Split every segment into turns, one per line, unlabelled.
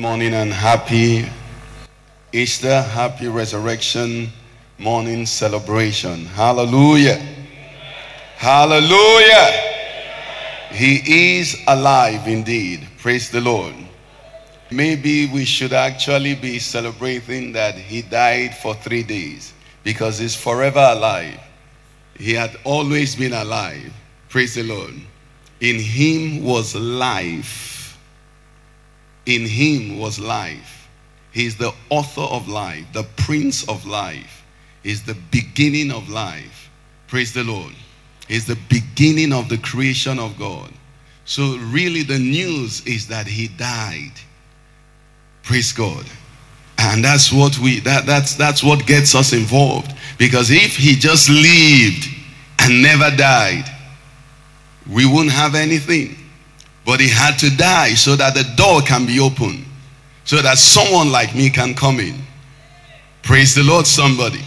Morning and happy Easter, happy resurrection morning celebration. Hallelujah. Hallelujah. He is alive indeed. Praise the Lord. Maybe we should actually be celebrating that he died for three days because he's forever alive. He had always been alive. Praise the Lord. In him was life in him was life. He's the author of life, the prince of life. He's the beginning of life. Praise the Lord. He's the beginning of the creation of God. So really the news is that he died. Praise God. And that's what we that that's that's what gets us involved. Because if he just lived and never died, we wouldn't have anything. But he had to die so that the door can be open. So that someone like me can come in. Praise the Lord, somebody.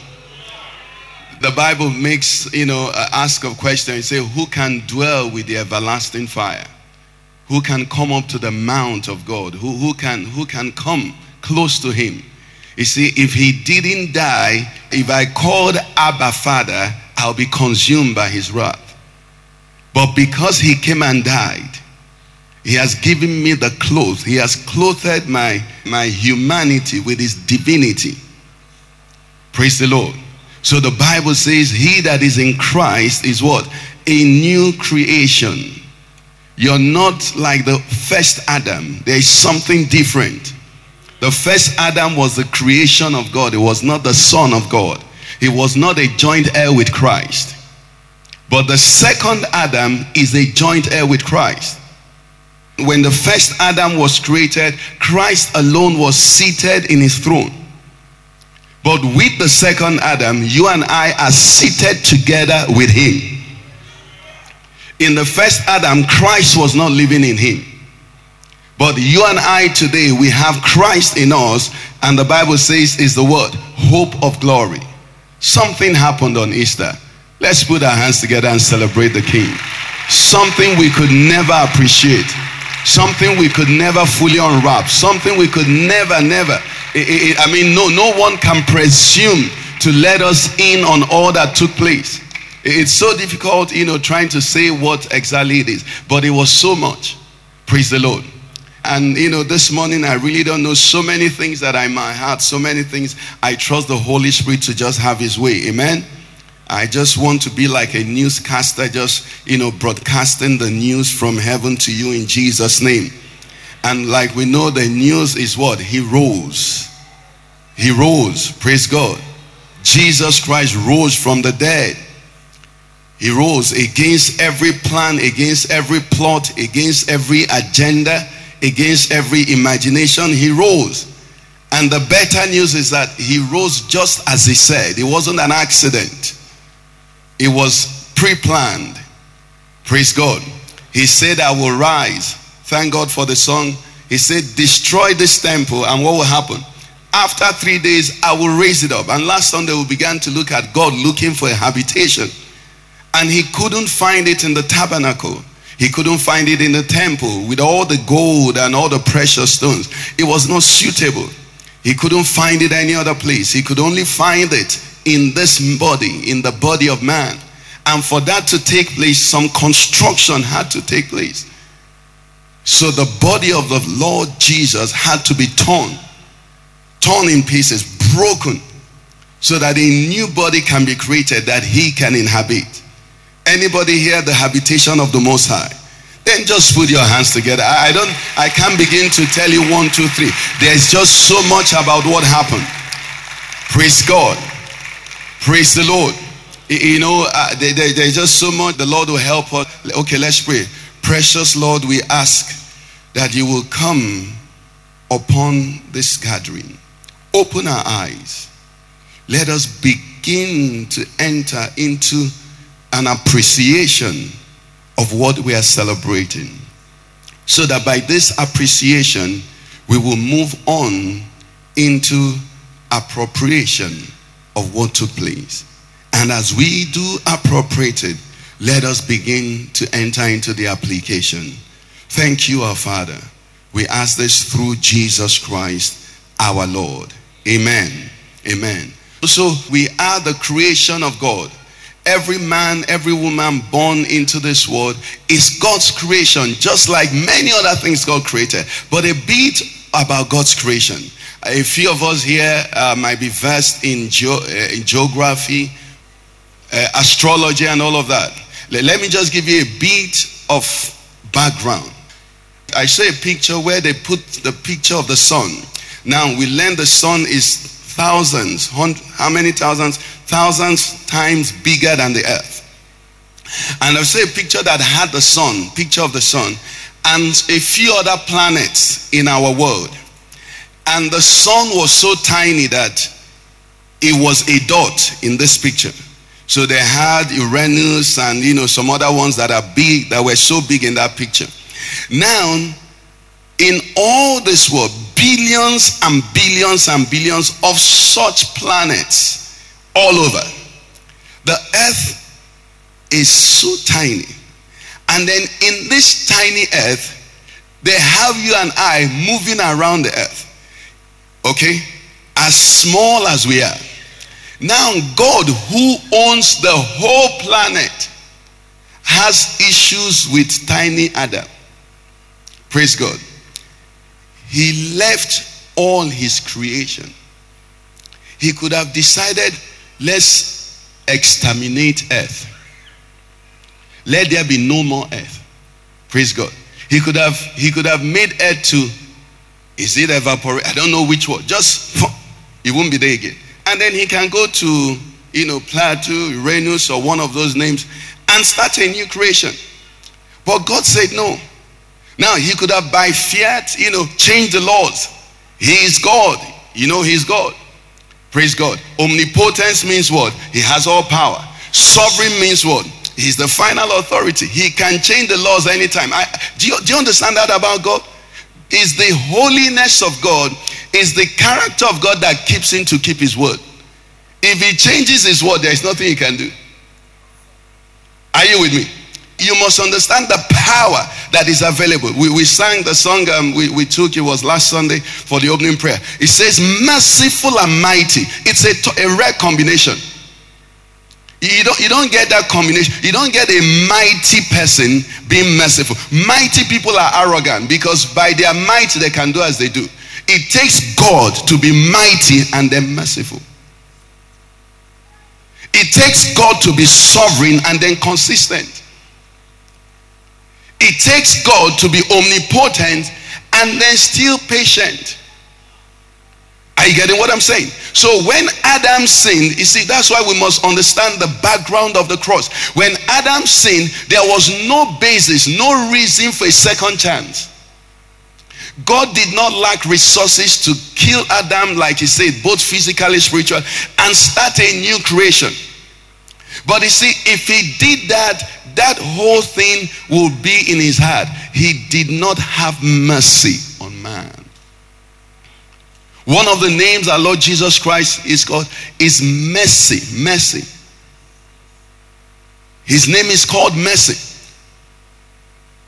The Bible makes, you know, ask a question. and say, who can dwell with the everlasting fire? Who can come up to the mount of God? Who, who, can, who can come close to him? You see, if he didn't die, if I called Abba Father, I'll be consumed by his wrath. But because he came and died, he has given me the clothes. He has clothed my, my humanity with his divinity. Praise the Lord. So the Bible says, He that is in Christ is what? A new creation. You're not like the first Adam. There is something different. The first Adam was the creation of God. It was not the Son of God. He was not a joint heir with Christ. But the second Adam is a joint heir with Christ when the first Adam was created, Christ alone was seated in his throne. But with the second Adam, you and I are seated together with him. In the first Adam, Christ was not living in him. But you and I today, we have Christ in us, and the Bible says is the word hope of glory. Something happened on Easter. Let's put our hands together and celebrate the King. Something we could never appreciate something we could never fully unwrap, something we could never, never. It, it, I mean, no, no one can presume to let us in on all that took place. It's so difficult, you know, trying to say what exactly it is, but it was so much. Praise the Lord. And you know, this morning I really don't know so many things that I might have, so many things. I trust the Holy Spirit to just have his way. Amen. I just want to be like a newscaster, just, you know, broadcasting the news from heaven to you in Jesus' name. And like we know, the news is what? He rose. He rose. Praise God. Jesus Christ rose from the dead. He rose against every plan, against every plot, against every agenda, against every imagination. He rose. And the better news is that he rose just as he said. It wasn't an accident. It was pre-planned. Praise God. He said, I will rise. Thank God for the song. He said, destroy this temple and what will happen? After three days, I will raise it up. And last Sunday, we began to look at God looking for a habitation. And he couldn't find it in the tabernacle. He couldn't find it in the temple with all the gold and all the precious stones. It was not suitable. He couldn't find it any other place. He could only find it in this body, in the body of man. And for that to take place, some construction had to take place. So the body of the Lord Jesus had to be torn, torn in pieces, broken, so that a new body can be created that he can inhabit. Anybody here the habitation of the Most High? Then just put your hands together. I don't, I can't begin to tell you one, two, three. There's just so much about what happened. Praise God. Praise the Lord. You know, uh, there, there, there's just so much the Lord will help us. Okay, let's pray. Precious Lord, we ask that you will come upon this gathering. Open our eyes. Let us begin to enter into an appreciation of what we are celebrating. So that by this appreciation, we will move on into appropriation of what took place. And as we do appropriate it, let us begin to enter into the application. Thank you, our Father. We ask this through Jesus Christ, our Lord. Amen. Amen. So we are the creation of God. Every man, every woman born into this world is God's creation, just like many other things God created. But a bit about God's creation. A few of us here uh, might be versed in, ge- uh, in geography, uh, astrology, and all of that. Let me just give you a bit of background. I saw a picture where they put the picture of the sun. Now we learn the sun is thousands, how many thousands? Thousands times bigger than the earth. And I saw a picture that had the sun, picture of the sun, and a few other planets in our world. And the sun was so tiny that it was a dot in this picture. So they had Uranus and you know some other ones that are big that were so big in that picture. Now, in all this world, billions and billions and billions of such planets all over. The earth is so tiny. And then in this tiny earth, they have you and I moving around the earth. Okay? As small as we are. Now, God, who owns the whole planet, has issues with tiny Adam. Praise God. He left all his creation. He could have decided, let's exterminate earth. Let there be no more earth. Praise God. He could have he could have made earth to is it evaporate? I don't know which one. Just it won't be there again. And then he can go to, you know, Pluto, Uranus, or one of those names and start a new creation. But God said no. Now he could have by fiat, you know, changed the laws. He is God. You know, he's God. Praise God. Omnipotence means what? He has all power. Sovereign means what? He's the final authority. He can change the laws anytime. I, do, you, do you understand that about God? Is the holiness of God is the character of God that keeps him to keep his word. If he changes his word, there is nothing he can do. Are you with me? You must understand the power that is available. We, we sang the song um, we, we took, it was last Sunday for the opening prayer. It says, Merciful and mighty. It's a, a rare combination. You don't, you don't get that combination. You don't get a mighty person being merciful. Mighty people are arrogant because by their might they can do as they do. It takes God to be mighty and then merciful. It takes God to be sovereign and then consistent. It takes God to be omnipotent and then still patient. Are you getting what I'm saying? So when Adam sinned, you see, that's why we must understand the background of the cross. When Adam sinned, there was no basis, no reason for a second chance. God did not lack resources to kill Adam, like he said, both physically, spiritual, and start a new creation. But you see, if he did that, that whole thing would be in his heart. He did not have mercy on man. One of the names our Lord Jesus Christ is called is mercy. Mercy. His name is called mercy.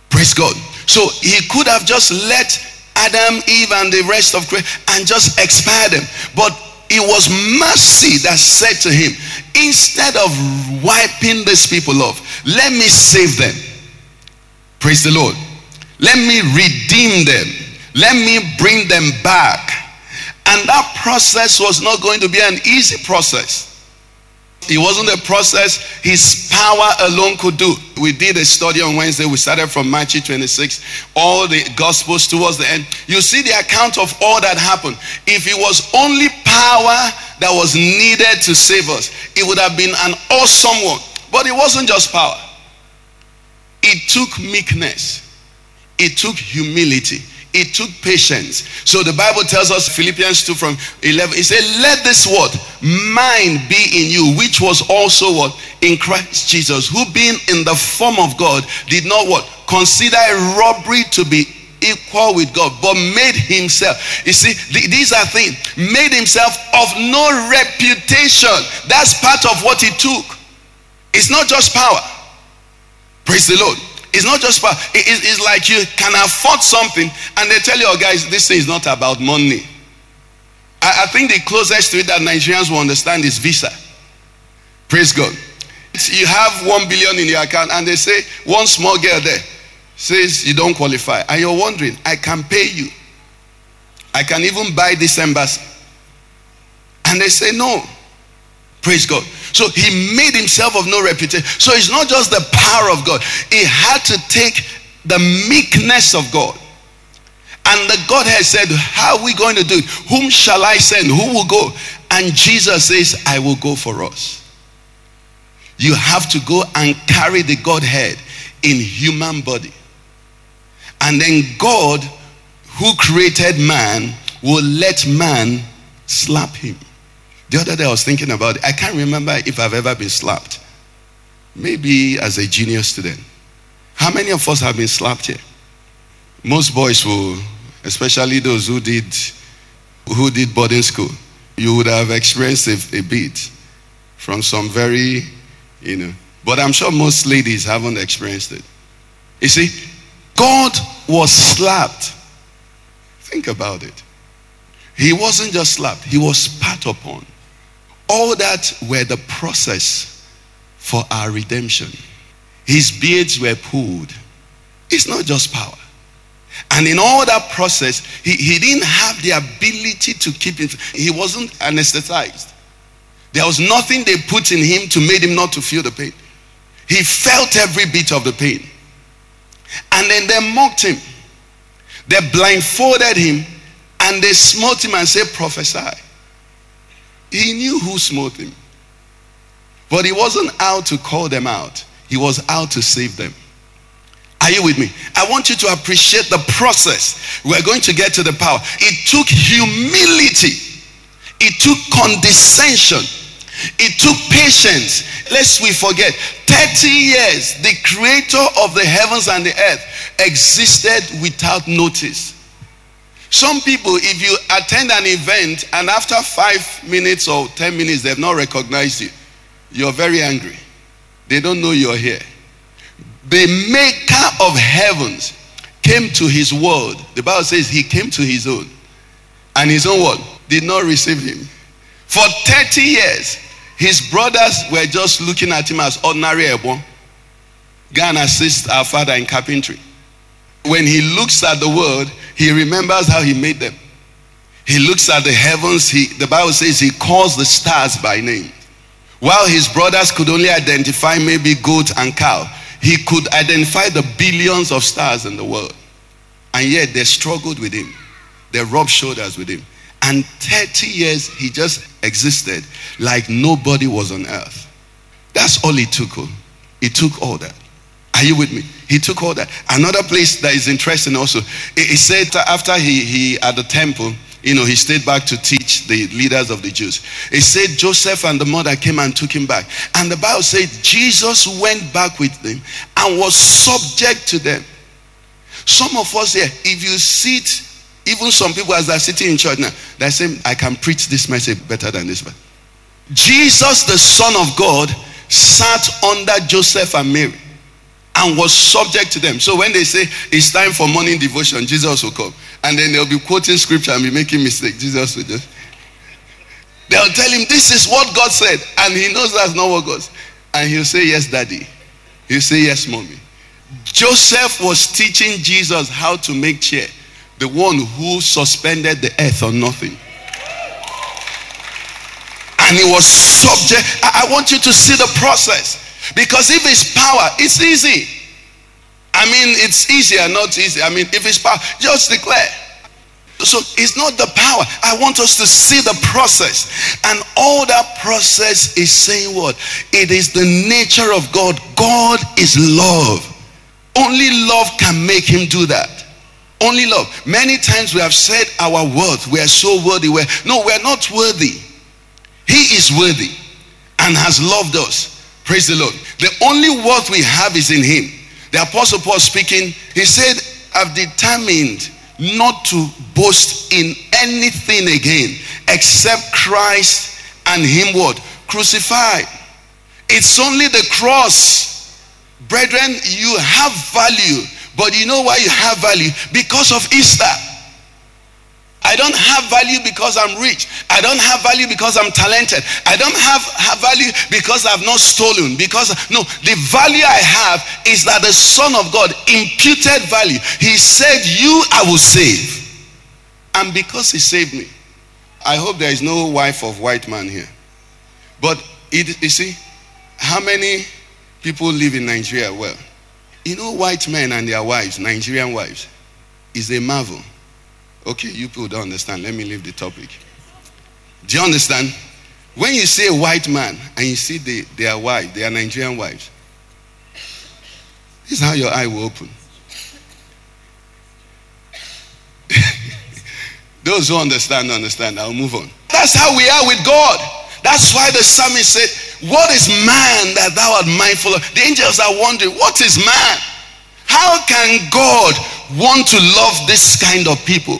Praise God. So he could have just let Adam, Eve, and the rest of creation and just expire them. But it was mercy that said to him, instead of wiping these people off, let me save them. Praise the Lord. Let me redeem them. Let me bring them back. And that process was not going to be an easy process. It wasn't a process his power alone could do. We did a study on Wednesday. We started from Matthew 26, all the gospels towards the end. You see the account of all that happened. If it was only power that was needed to save us, it would have been an awesome one. But it wasn't just power, it took meekness, it took humility, it took patience. So the Bible tells us, Philippians 2 from 11, it said, Let this word, mind be in you, which was also what? In Christ Jesus, who being in the form of God, did not what? Consider robbery to be equal with God, but made himself. You see, th- these are things. Made himself of no reputation. That's part of what he took. It's not just power. Praise the Lord. It's not just power. it's like you can afford something and they tell you, oh, guys, this thing is not about money. I, I think the closest to it that Nigerians will understand is Visa. Praise God. You have one billion in your account and they say, one small girl there says you don't qualify. And you're wondering, I can pay you. I can even buy this embassy. And they say, no. Praise God. So he made himself of no reputation. So it's not just the power of God, he had to take the meekness of God. And the Godhead said, How are we going to do it? Whom shall I send? Who will go? And Jesus says, I will go for us. You have to go and carry the Godhead in human body. And then God, who created man, will let man slap him. The other day I was thinking about it. I can't remember if I've ever been slapped. Maybe as a junior student. How many of us have been slapped here? Most boys will, especially those who did who did boarding school, you would have experienced a, a bit from some very, you know. But I'm sure most ladies haven't experienced it. You see, God was slapped. Think about it. He wasn't just slapped, he was spat upon. All that were the process for our redemption. His beards were pulled. It's not just power. And in all that process, he, he didn't have the ability to keep it. He wasn't anesthetized. There was nothing they put in him to make him not to feel the pain. He felt every bit of the pain. And then they mocked him. They blindfolded him and they smote him and said, prophesy. He knew who smote him. But he wasn't out to call them out. He was out to save them. Are you with me? I want you to appreciate the process. We're going to get to the power. It took humility. It took condescension. It took patience. Lest we forget, 30 years, the creator of the heavens and the earth existed without notice. Some people, if you attend an event and after five minutes or 10 minutes they've not recognized you, you're very angry. They don't know you're here. The maker of heavens came to his world. The Bible says he came to his own. And his own word did not receive him. For 30 years, his brothers were just looking at him as ordinary Ebo. Go and assist our father in carpentry. When he looks at the world, he remembers how he made them. He looks at the heavens. He, the Bible says he calls the stars by name. While his brothers could only identify maybe goat and cow, he could identify the billions of stars in the world. And yet they struggled with him. They rubbed shoulders with him. And 30 years he just existed like nobody was on earth. That's all he took. Oh. He took all that. Are you with me? He took all that. Another place that is interesting also, he said after he, he at the temple, you know, he stayed back to teach the leaders of the Jews. He said Joseph and the mother came and took him back. And the Bible said Jesus went back with them and was subject to them. Some of us here, if you sit even some people, as they're sitting in church now, they're saying, I can preach this message better than this one. Jesus, the Son of God, sat under Joseph and Mary and was subject to them. So when they say it's time for morning devotion, Jesus will come. And then they'll be quoting scripture and be making mistakes. Jesus will just. They'll tell him, This is what God said. And he knows that's not what God said. And he'll say, Yes, daddy. He'll say, Yes, mommy. Joseph was teaching Jesus how to make chair the one who suspended the earth on nothing. And he was subject. I, want you to see the process. Because if it's power, it's easy. I mean, it's easier, not easy. I mean, if it's power, just declare. So it's not the power. I want us to see the process. And all that process is saying what? It is the nature of God. God is love. Only love can make him do that. Only love. Many times we have said our worth. We are so worthy. We're, no, we're not worthy. He is worthy and has loved us. Praise the Lord. The only worth we have is in him. The apostle Paul speaking, he said, I've determined not to boast in anything again except Christ and him what? Crucified. It's only the cross. Brethren, you have value but you know why you have value? Because of Easter. I don't have value because I'm rich. I don't have value because I'm talented. I don't have, have value because I've not stolen. Because, no, the value I have is that the Son of God imputed value. He said, You I will save. And because He saved me, I hope there is no wife of white man here. But it, you see, how many people live in Nigeria? Well, you know, white men and their wives, Nigerian wives, is a marvel. Okay, you people don't understand. Let me leave the topic. Do you understand? When you see a white man and you see the, their wife, their Nigerian wives, this is how your eye will open. Those who understand, understand. I'll move on. That's how we are with God. That's why the psalmist said, what is man that thou art mindful of? The angels are wondering, what is man? How can God want to love this kind of people?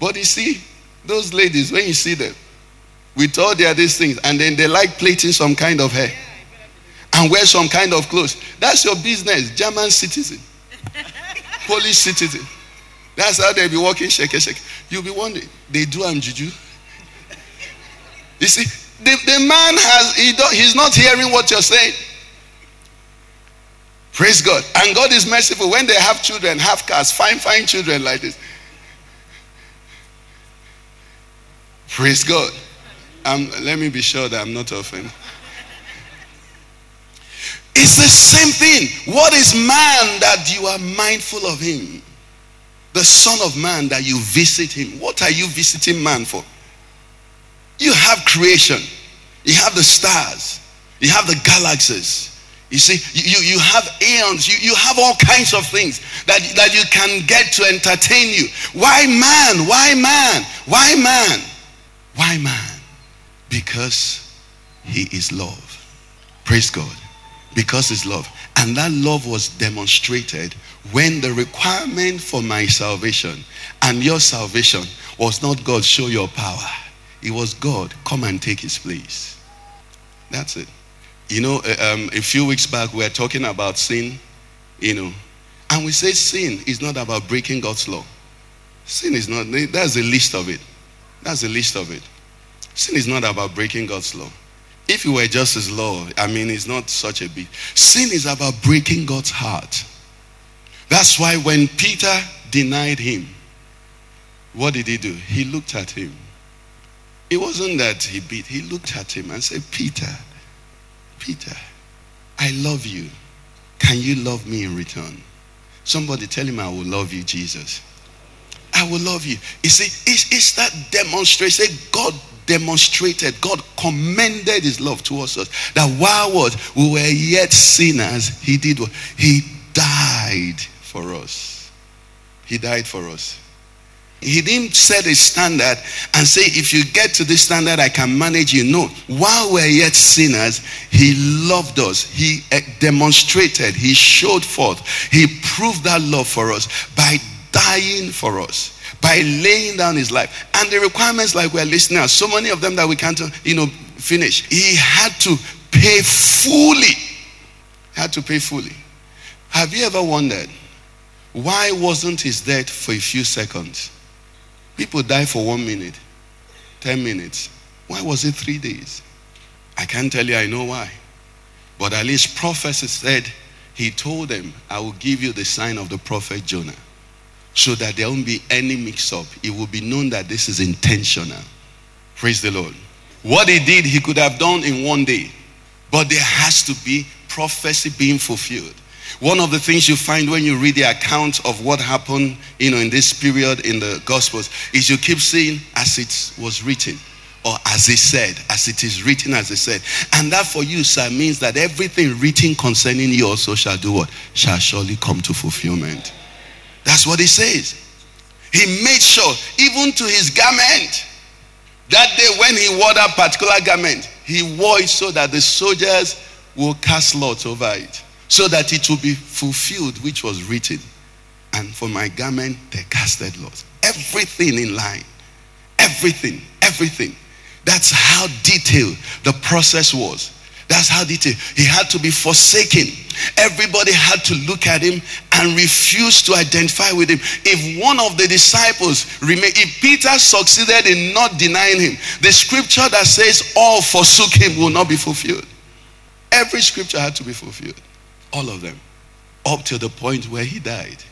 But you see, those ladies, when you see them, with all their these things, and then they like plaiting some kind of hair and wear some kind of clothes. That's your business, German citizen, Polish citizen. That's how they'll be walking, shake, shake. You'll be wondering, they do am juju. You see, the, the man has, he don't, he's not hearing what you're saying. Praise God. And God is merciful when they have children, have cars, fine, fine children like this. Praise God. Um, let me be sure that I'm not offended. It's the same thing. What is man that you are mindful of him? The Son of Man that you visit him. What are you visiting man for? You have creation. You have the stars. You have the galaxies. You see, you, you have eons, you, you have all kinds of things that, that you can get to entertain you. Why man? Why man? Why man? Why man? Because he is love. Praise God. Because it's love. And that love was demonstrated when the requirement for my salvation and your salvation was not God, show your power. It was God, come and take his place. That's it. You know, uh, um, a few weeks back, we were talking about sin, you know, and we say sin is not about breaking God's law. Sin is not, that's the least of it. That's the least of it. Sin is not about breaking God's law. If it were just his law, I mean, it's not such a big. Sin is about breaking God's heart. That's why when Peter denied him, what did he do? He looked at him it wasn't that he beat, he looked at him and said, Peter, Peter, I love you. Can you love me in return? Somebody tell him, I will love you, Jesus. I will love you. You see, it's, it's that demonstration. God demonstrated, God commended his love towards us. That while what we were yet sinners, he did what? He died for us. He died for us. He didn't set a standard and say, if you get to this standard, I can manage you. No. While we're yet sinners, he loved us. He eh, demonstrated, he showed forth, he proved that love for us by dying for us, by laying down his life. And the requirements, like we're listening, are so many of them that we can't, you know, finish. He had to pay fully. He Had to pay fully. Have you ever wondered why wasn't his death for a few seconds? People die for one minute, 10 minutes. Why was it three days? I can't tell you, I know why. But at least prophecy said, he told them, I will give you the sign of the prophet Jonah. So that there won't be any mix up. It will be known that this is intentional. Praise the Lord. What he did, he could have done in one day. But there has to be prophecy being fulfilled. One of the things you find when you read the account of what happened, you know, in this period in the Gospels is you keep saying, as it was written, or as he said, as it is written, as he said. And that for you, sir, means that everything written concerning you also shall do what? Shall surely come to fulfillment. That's what he says. He made sure, even to his garment, that day when he wore that particular garment, he wore it so that the soldiers will cast lots over it, so that it will be fulfilled, which was written. And for my garment, they casted lots. Everything in line. Everything. Everything. That's how detailed the process was. That's how detailed. He had to be forsaken. Everybody had to look at him and refuse to identify with him. If one of the disciples remain, if Peter succeeded in not denying him, the scripture that says all forsook him will not be fulfilled. Every scripture had to be fulfilled. All of them. Up to the point where he died.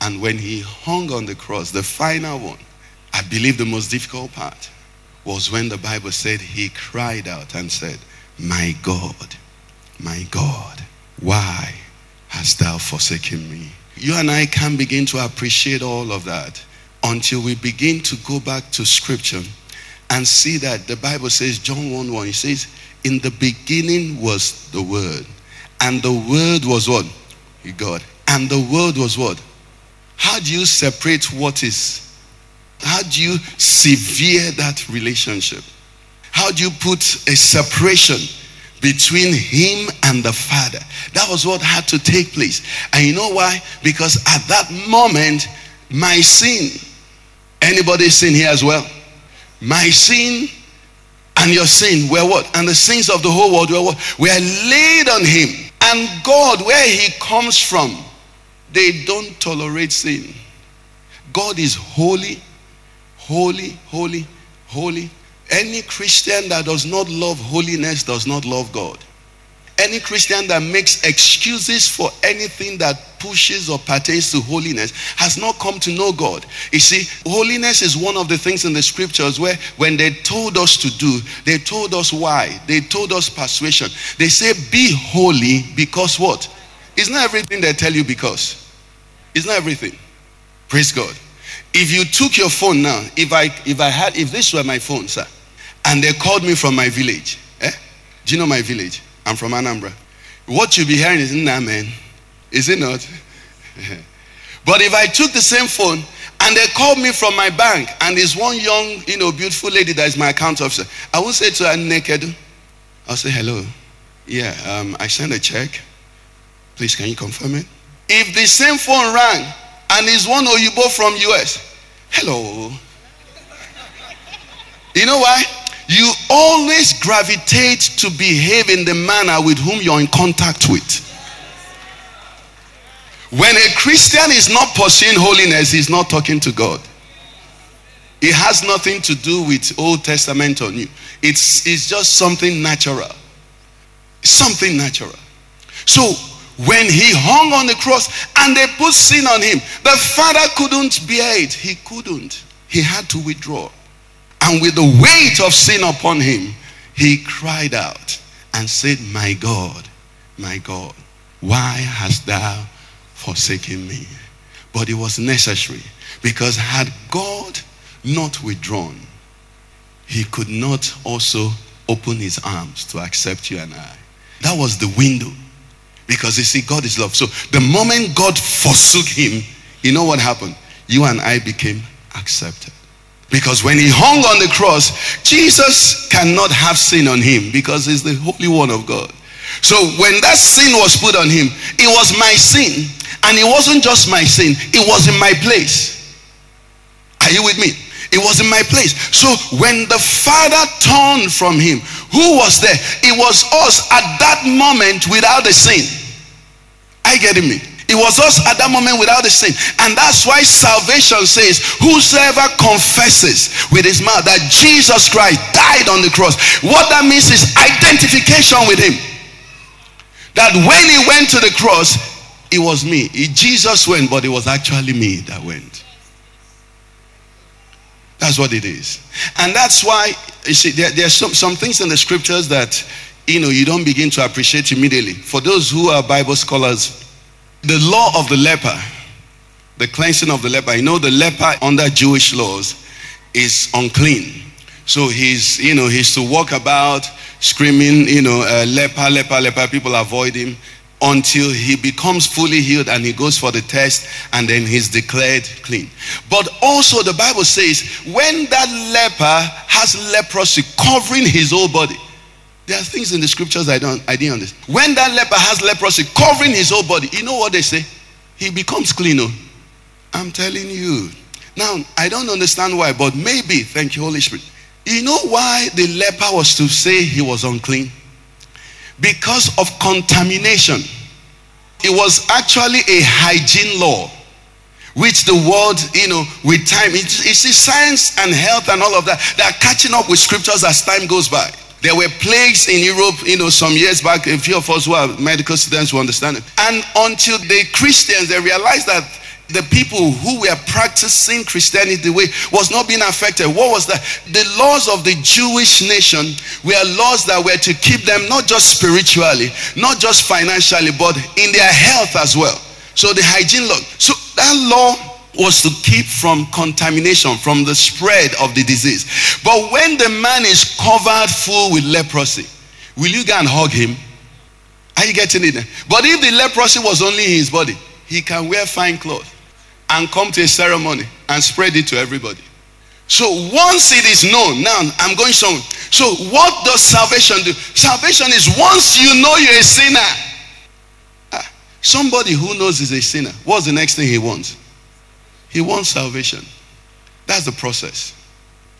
And when he hung on the cross, the final one, I believe the most difficult part was when the Bible said he cried out and said, my God, my God, why hast thou forsaken me? You and I can begin to appreciate all of that until we begin to go back to scripture and see that the Bible says, John 1 1, it says, In the beginning was the Word, and the Word was what? God. And the Word was what? How do you separate what is? How do you sever that relationship? How do you put a separation between him and the Father? That was what had to take place. And you know why? Because at that moment, my sin, anybody sin here as well? My sin and your sin were what? And the sins of the whole world were what? Were laid on him. And God, where he comes from, they don't tolerate sin. God is holy, holy, holy, holy, any Christian that does not love holiness does not love God. Any Christian that makes excuses for anything that pushes or pertains to holiness has not come to know God. You see, holiness is one of the things in the scriptures where when they told us to do, they told us why. They told us persuasion. They say, be holy because what? It's not everything they tell you because. It's not everything. Praise God. If you took your phone now, if I if I had if this were my phone, sir, and they called me from my village. Eh? Do you know my village? I'm from Anambra. What you'll be hearing is, nah, man. Is it not? but if I took the same phone and they called me from my bank and there's one young, you know, beautiful lady that is my account officer, I won't say to her naked. I'll say, hello. Yeah, um, I sent a check. Please, can you confirm it? If the same phone rang and it's one Oyibo from US, hello. You know why? You always gravitate to behave in the manner with whom you're in contact with. When a Christian is not pursuing holiness, he's not talking to God. It has nothing to do with Old Testament or New. It's, it's just something natural. Something natural. So when he hung on the cross and they put sin on him, the father couldn't bear it. He couldn't. He had to withdraw. And with the weight of sin upon him, he cried out and said, My God, my God, why hast thou forsaken me? But it was necessary because had God not withdrawn, he could not also open his arms to accept you and I. That was the window. Because you see, God is love. So the moment God forsook him, you know what happened? You and I became accepted. Because when he hung on the cross, Jesus cannot have sin on him because he's the Holy One of God. So when that sin was put on him, it was my sin. And it wasn't just my sin, it was in my place. Are you with me? It was in my place. So when the Father turned from him, who was there? It was us at that moment without the sin. I get it me? It was us at that moment without the sin. And that's why salvation says, Whosoever confesses with his mouth that Jesus Christ died on the cross, what that means is identification with him. That when he went to the cross, it was me. Jesus went, but it was actually me that went. That's what it is. And that's why, you see, there, there are some, some things in the scriptures that, you know, you don't begin to appreciate immediately. For those who are Bible scholars, the law of the leper, the cleansing of the leper, you know, the leper under Jewish laws is unclean. So he's, you know, he's to walk about screaming, you know, uh, leper, leper, leper. People avoid him. until he becomes fully healed and he goes for the test and then he's declared clean. But also the Bible says when that leper has leprosy covering his whole body, there are things in the scriptures I don't I didn't understand. When that leper has leprosy covering his whole body, you know what they say? He becomes clean. Oh. I'm telling you. Now I don't understand why, but maybe, thank you, Holy Spirit. You know why the leper was to say he was unclean? because of contamination. It was actually a hygiene law, which the world, you know, with time, you see, science and health and all of that, they are catching up with scriptures as time goes by. There were plagues in Europe, you know, some years back. A few of us who are medical students will understand it. And until the Christians, they realized that the people who were practicing Christianity the way was not being affected. What was that? The laws of the Jewish nation were laws that were to keep them not just spiritually, not just financially, but in their health as well. So the hygiene law. So that law was to keep from contamination, from the spread of the disease. But when the man is covered full with leprosy, will you go and hug him? Are you getting it? But if the leprosy was only in his body, he can wear fine clothes and come to a ceremony and spread it to everybody. So once it is known, now I'm going somewhere. So what does salvation do? Salvation is once you know you're a sinner. Ah, somebody who knows is a sinner, what's the next thing he wants? He wants salvation. That's the process.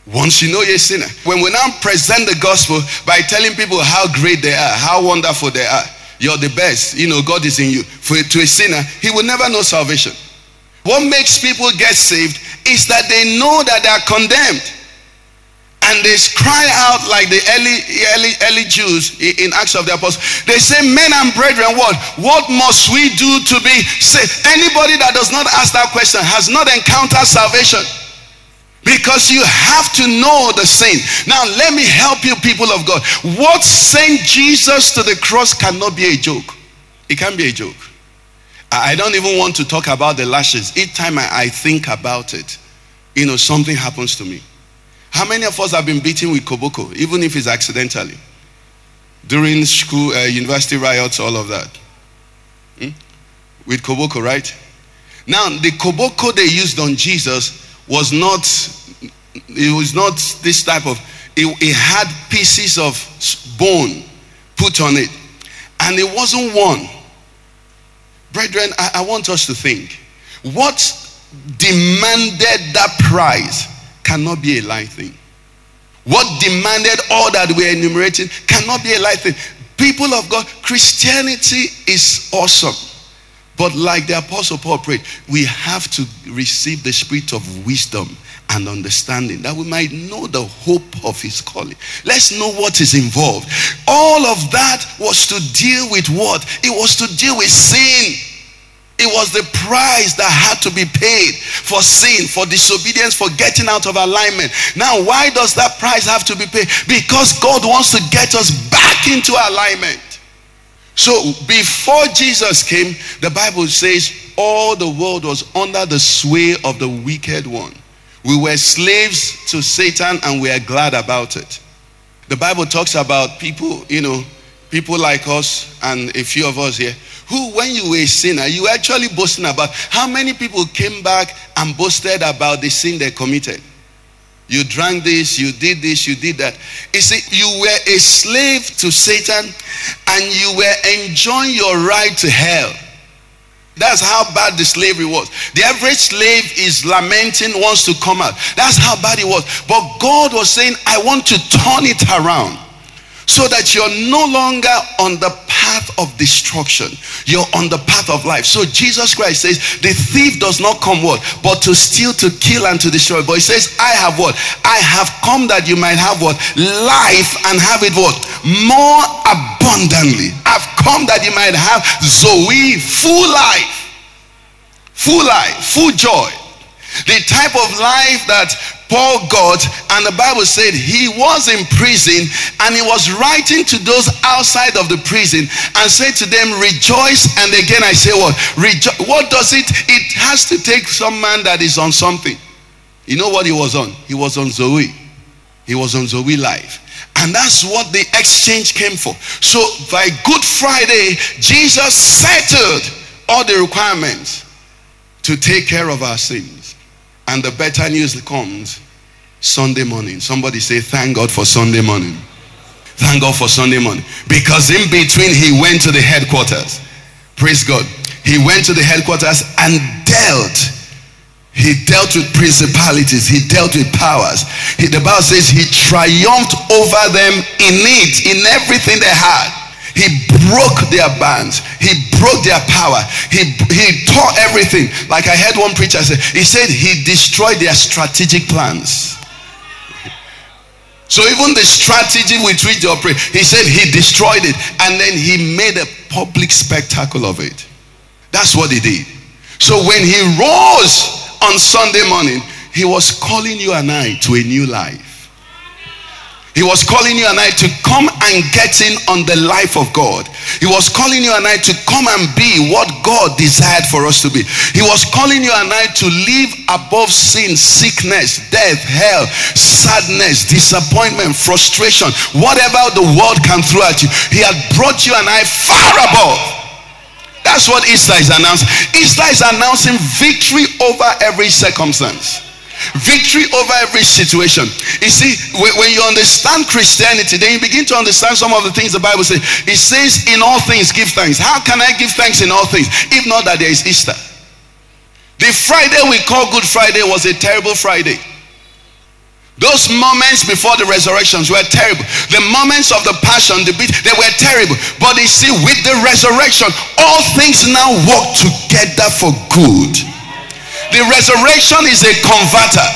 Once you know you're a sinner. When we now present the gospel by telling people how great they are, how wonderful they are, you're the best, you know, God is in you. For to a sinner, he will never know salvation. What makes people get saved is that they know that they are condemned. And they cry out like the early, early, early Jews in Acts of the Apostles. They say, Men and brethren, what? What must we do to be saved? Anybody that does not ask that question has not encountered salvation. Because you have to know the sin. Now, let me help you, people of God. What sent Jesus to the cross cannot be a joke. It can't be a joke. I don't even want to talk about the lashes. Each time I, I think about it, you know, something happens to me. How many of us have been beaten with koboko, even if it's accidentally? During school, uh, university riots, all of that. Hmm? With koboko, right? Now, the koboko they used on Jesus was not, it was not this type of, it, it had pieces of bone put on it. And it wasn't one Brethren, I, I want us to think. What demanded that price cannot be a light thing. What demanded all that we're enumerating cannot be a light thing. People of God, Christianity is awesome. But like the Apostle Paul prayed, we have to receive the spirit of wisdom and understanding that we might know the hope of his calling. Let's know what is involved. All of that was to deal with what? It was to deal with sin. It was the price that had to be paid for sin, for disobedience, for getting out of alignment. Now, why does that price have to be paid? Because God wants to get us back into alignment. So, before Jesus came, the Bible says all the world was under the sway of the wicked one. We were slaves to Satan and we are glad about it. The Bible talks about people, you know, people like us and a few of us here who, when you were a sinner, you actually boasting about how many people came back and boasted about the sin they committed. You drank this, you did this, you did that. You see, you were a slave to Satan and you were enjoying your ride to hell. That's how bad the slavery was. The average slave is lamenting, wants to come out. That's how bad it was. But God was saying, I want to turn it around so that you're no longer on the path of destruction. You're on the path of life. So jesus christ says the thief does not come what? But to steal to kill and to destroy. But he says i have what? I have come that you might have what? Life and have it what? More abundantly. I've come that you might have zoe full life. Full life. Full joy. The type of life that Paul got, and the Bible said he was in prison and he was writing to those outside of the prison and said to them, Rejoice. And again, I say, What? Rejo- what does it? It has to take some man that is on something. You know what he was on? He was on Zoe. He was on Zoe life. And that's what the exchange came for. So by Good Friday, Jesus settled all the requirements to take care of our sins. And the better news comes Sunday morning. Somebody say, Thank God for Sunday morning. Thank God for Sunday morning. Because in between, he went to the headquarters. Praise God. He went to the headquarters and dealt. He dealt with principalities. He dealt with powers. He, the Bible says he triumphed over them in it, in everything they had. He broke their bands. He broke their power. He, he tore everything. Like I heard one preacher say, he said he destroyed their strategic plans. So even the strategy with which they operate, he said he destroyed it and then he made a public spectacle of it. That's what he did. So when he rose on Sunday morning, he was calling you and I to a new life. He was calling you and I to come and get in on the life of God. He was calling you and I to come and be what God desired for us to be. He was calling you and I to live above sin, sickness, death, hell, sadness, disappointment, frustration, whatever the world can throw at you. He had brought you and I far above. That's what Easter is announcing. Easter is announcing victory over every circumstance. Victory over every situation. You see, when you understand Christianity, then you begin to understand some of the things the Bible says. It says, in all things, give thanks. How can I give thanks in all things? If not that there is Easter. The Friday we call Good Friday was a terrible Friday. Those moments before the resurrections were terrible. The moments of the passion, the beat, they were terrible. But you see, with the resurrection, all things now work together for good. The resurrection is a converter.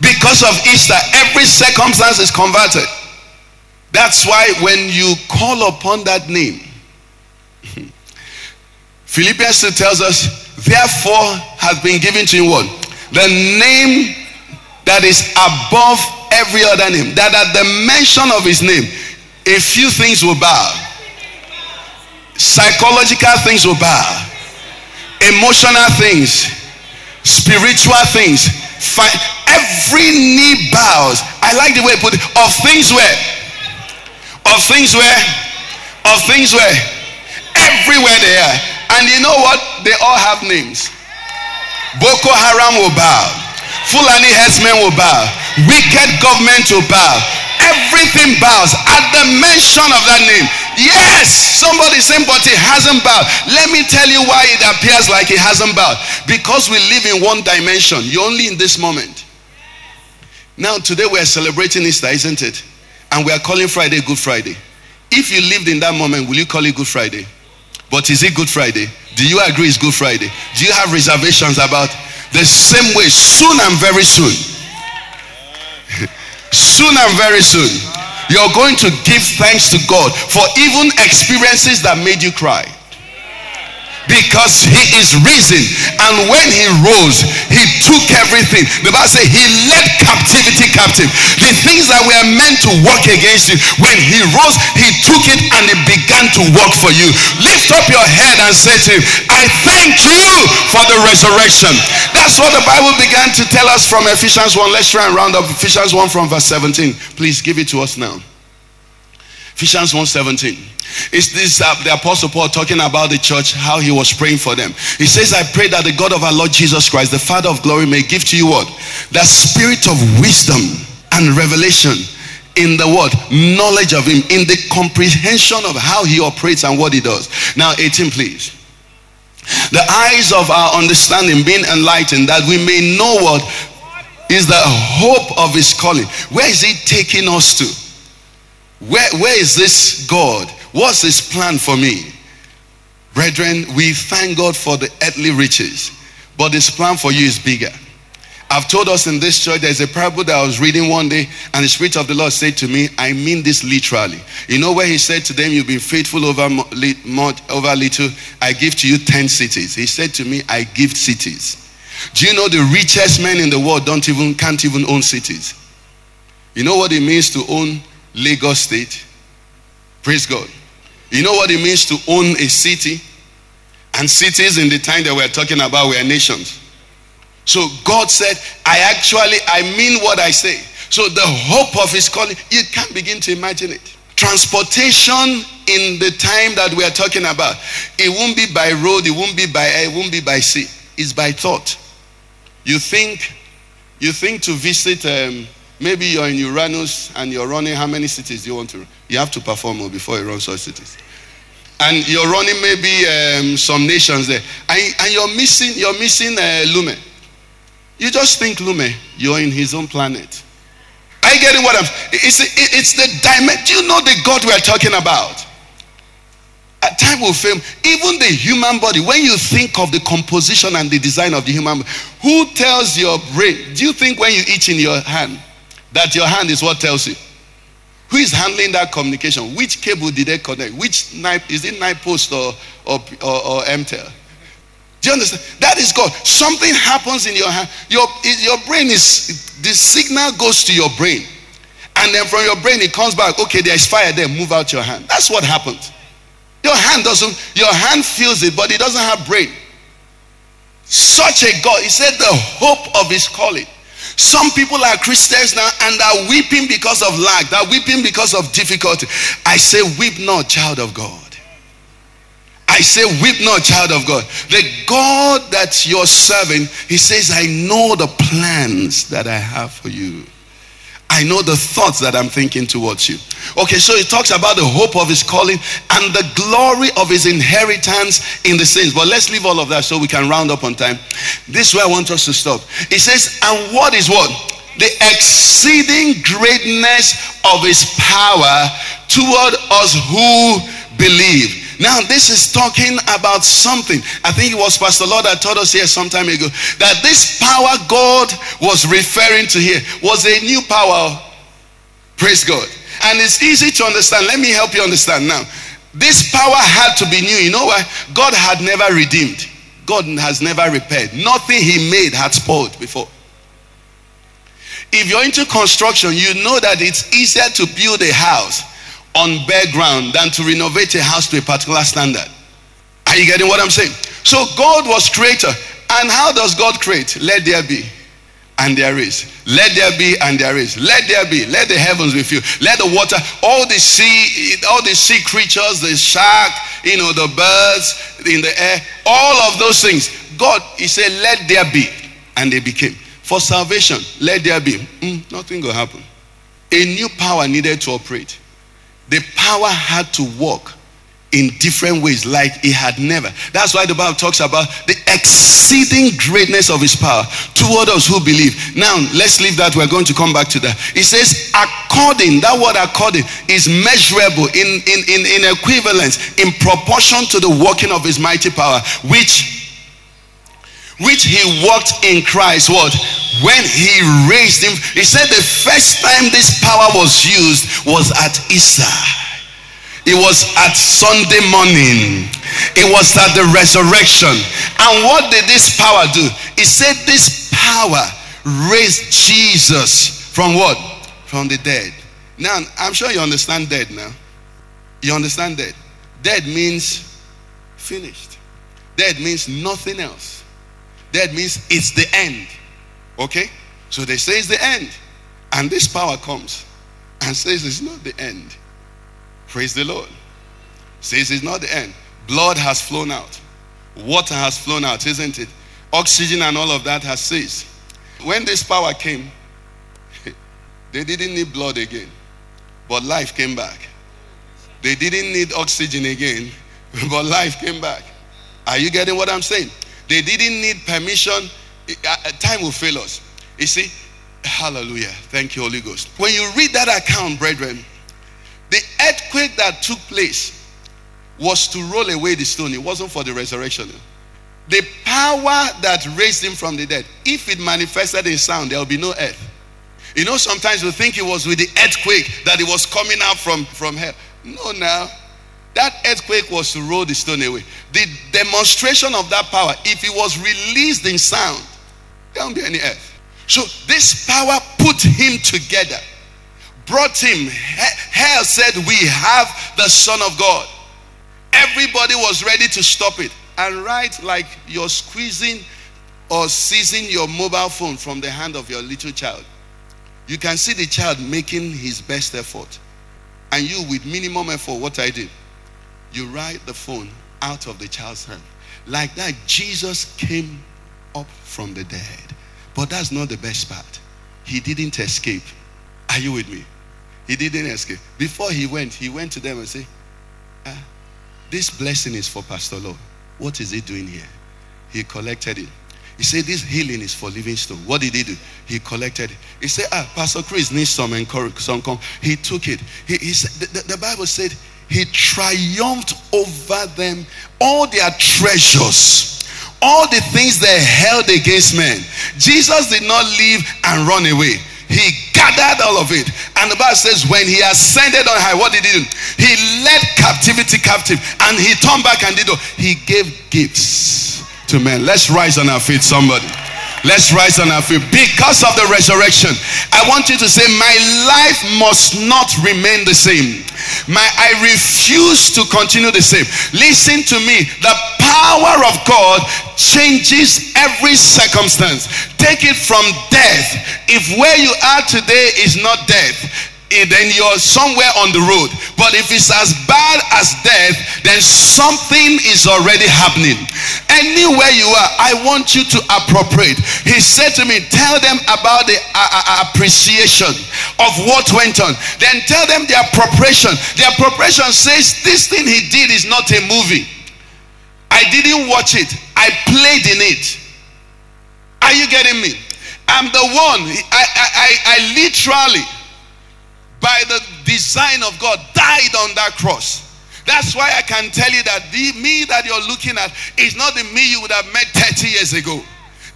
Because of Easter, every circumstance is converted. That's why when you call upon that name, Philippians 2 tells us, therefore has been given to you what? The name that is above every other name. That at the mention of his name, a few things will bow. Psychological things will bow emotional things, spiritual things. Every knee bows. I like the way I put it. Of things where, of things where, of things where, everywhere they are. And you know what? They all have names. Boko Haram will bow. Fulani herdsmen will bow. Wicked government will bow. Everything bows at the mention of that name. Yes, somebody saying, but hasn't bowed. Let me tell you why it appears like it hasn't bowed. Because we live in one dimension. You're only in this moment. Now, today we are celebrating Easter, isn't it? And we are calling Friday Good Friday. If you lived in that moment, will you call it Good Friday? But is it Good Friday? Do you agree it's Good Friday? Do you have reservations about the same way? Soon and very soon. soon and very soon you're going to give thanks to God for even experiences that made you cry because he is risen. And when he rose he took everything. The bible says he led captivity captive. The things that were meant to work against you when he rose he took it and it began to work for you. Lift up your head and say to him i thank you for the resurrection. That's what the bible began to tell us from ephesians 1 let's try and round up ephesians 1 from verse 17 please give it to us now. Ephesians 1:17. Is this uh, the apostle Paul talking about the church, how he was praying for them? He says, I pray that the God of our Lord Jesus Christ, the Father of glory, may give to you what? The spirit of wisdom and revelation in the word, knowledge of him, in the comprehension of how he operates and what he does. Now, 18, please. The eyes of our understanding being enlightened, that we may know what is the hope of his calling. Where is he taking us to? Where, where is this God? What's his plan for me? Brethren, we thank God for the earthly riches, but his plan for you is bigger. I've told us in this church there's a parable that I was reading one day, and the Spirit of the Lord said to me, I mean this literally. You know where he said to them, You've been faithful over, over little, I give to you 10 cities. He said to me, I give cities. Do you know the richest men in the world don't even can't even own cities? You know what it means to own Lagos State. Praise God. You know what it means to own a city? And cities in the time that we're talking about were nations. So God said, I actually, I mean what I say. So the hope of his calling, you can't begin to imagine it. Transportation in the time that we are talking about, it won't be by road, it won't be by air, it won't be by sea. It's by thought. You think, you think to visit, um, maybe you're in Uranus and you're running how many cities do you want to? You have to perform before you run such cities. And you're running maybe um, some nations there, and, and, you're missing, you're missing uh, Lume. You just think Lume, you're in his own planet. Are you getting what I'm? It's it's the dimension. Do you know the God we are talking about? At time will fail. Even the human body, when you think of the composition and the design of the human body, who tells your brain? Do you think when you eat in your hand that your hand is what tells you? Who is handling that communication? Which cable did they connect? Which knife is it NIPOST or or, or, or MTEL? Do you understand? That is God. Something happens in your hand. Your, your brain is, the signal goes to your brain. And then from your brain, it comes back. Okay, there is fire there. Move out your hand. That's what happens. Your hand doesn't, your hand feels it, but it doesn't have brain. Such a God. He said the hope of his calling. Some people are Christians now and are weeping because of lack. They're weeping because of difficulty. I say, weep not, child of God. I say, weep not, child of God. The God that you're serving, He says, I know the plans that I have for you. I know the thoughts that I'm thinking towards you. Okay, so he talks about the hope of his calling and the glory of his inheritance in the saints. But let's leave all of that so we can round up on time. This is where I want us to stop. He says, and what is what? The exceeding greatness of his power toward us who believe. Now, this is talking about something. I think it was Pastor Lord that taught us here some time ago that this power God was referring to here was a new power. Praise God. And it's easy to understand. Let me help you understand now. This power had to be new. You know why? God had never redeemed, God has never repaired. Nothing He made had spoiled before. If you're into construction, you know that it's easier to build a house on bare ground than to renovate a house to a particular standard. Are you getting what I'm saying? So God was creator. And how does God create? Let there be. And there is. Let there be and there is. Let there be. Let the heavens be filled. Let the water, all the sea, all the sea creatures, the shark, you know, the birds in the air, all of those things. God, He said, let there be. And they became. For salvation, let there be. Mm, nothing will happen. A new power needed to operate the power had to work in different ways like he had never. That's why the Bible talks about the exceeding greatness of his power toward us who believe. Now, let's leave that. We're going to come back to that. It says, according, that word according is measurable in, in, in, in equivalence, in proportion to the working of his mighty power, which which he worked in Christ what? When he raised him he said the first time this power was used was at Easter. It was at Sunday morning. It was at the resurrection. And what did this power do? He said this power raised Jesus from what? From the dead. Now I'm sure you understand dead now. You understand dead. Dead means finished. Dead means nothing else that means it's the end. Okay? So they say it's the end. And this power comes and says it's not the end. Praise the Lord. Says it's not the end. Blood has flown out. Water has flown out, isn't it? Oxygen and all of that has ceased. When this power came, they didn't need blood again, but life came back. They didn't need oxygen again, but life came back. Are you getting what I'm saying? They didn't need permission. Time will fail us. You see, hallelujah. Thank you, Holy Ghost. When you read that account, brethren, the earthquake that took place was to roll away the stone. It wasn't for the resurrection. The power that raised him from the dead, if it manifested in sound, there will be no earth. You know, sometimes we think it was with the earthquake that it was coming out from, from hell. No, now. That earthquake was to roll the stone away. The demonstration of that power, if it was released in sound, there won't be any earth. So this power put him together, brought him. Hell said, We have the Son of God. Everybody was ready to stop it. And right like you're squeezing or seizing your mobile phone from the hand of your little child, You can see the child making his best effort. And you, with minimum effort, what I did, you write the phone out of the child's hand. Like that, Jesus came up from the dead. But that's not the best part. He didn't escape. Are you with me? He didn't escape. Before he went, he went to them and said, ah, This blessing is for Pastor Law. What is he doing here? He collected it. He said, This healing is for Livingstone. What did he do? He collected it. He said, Ah, Pastor Chris needs some encouragement. Some. He took it. He, he said, the, the Bible said, He triumphed over them, all their treasures, all the things they held against men. Jesus did not leave and run away. He gathered all of it. And the Bible says, when he ascended on high, what did he do? He led captivity captive and he turned back and did. He gave gifts to men. Let's rise on our feet, somebody. Let's rise on our feet. Because of the resurrection, I want you to say, My life must not remain the same. My I refuse to continue the same. Listen to me. The power of God changes every circumstance. Take it from death. If where you are today is not death, then you're somewhere on the road. But if it's as bad as death, then something is already happening. Anywhere you are, I want you to appropriate. He said to me, Tell them about the uh, uh, uh, appreciation of what went on. Then tell them the appropriation. The appropriation says this thing he did is not a movie. I didn't watch it, I played in it. Are you getting me? I'm the one, I, I, I, I literally by the design of God, died on that cross. That's why I can tell you that the me that you're looking at is not the me you would have met 30 years ago.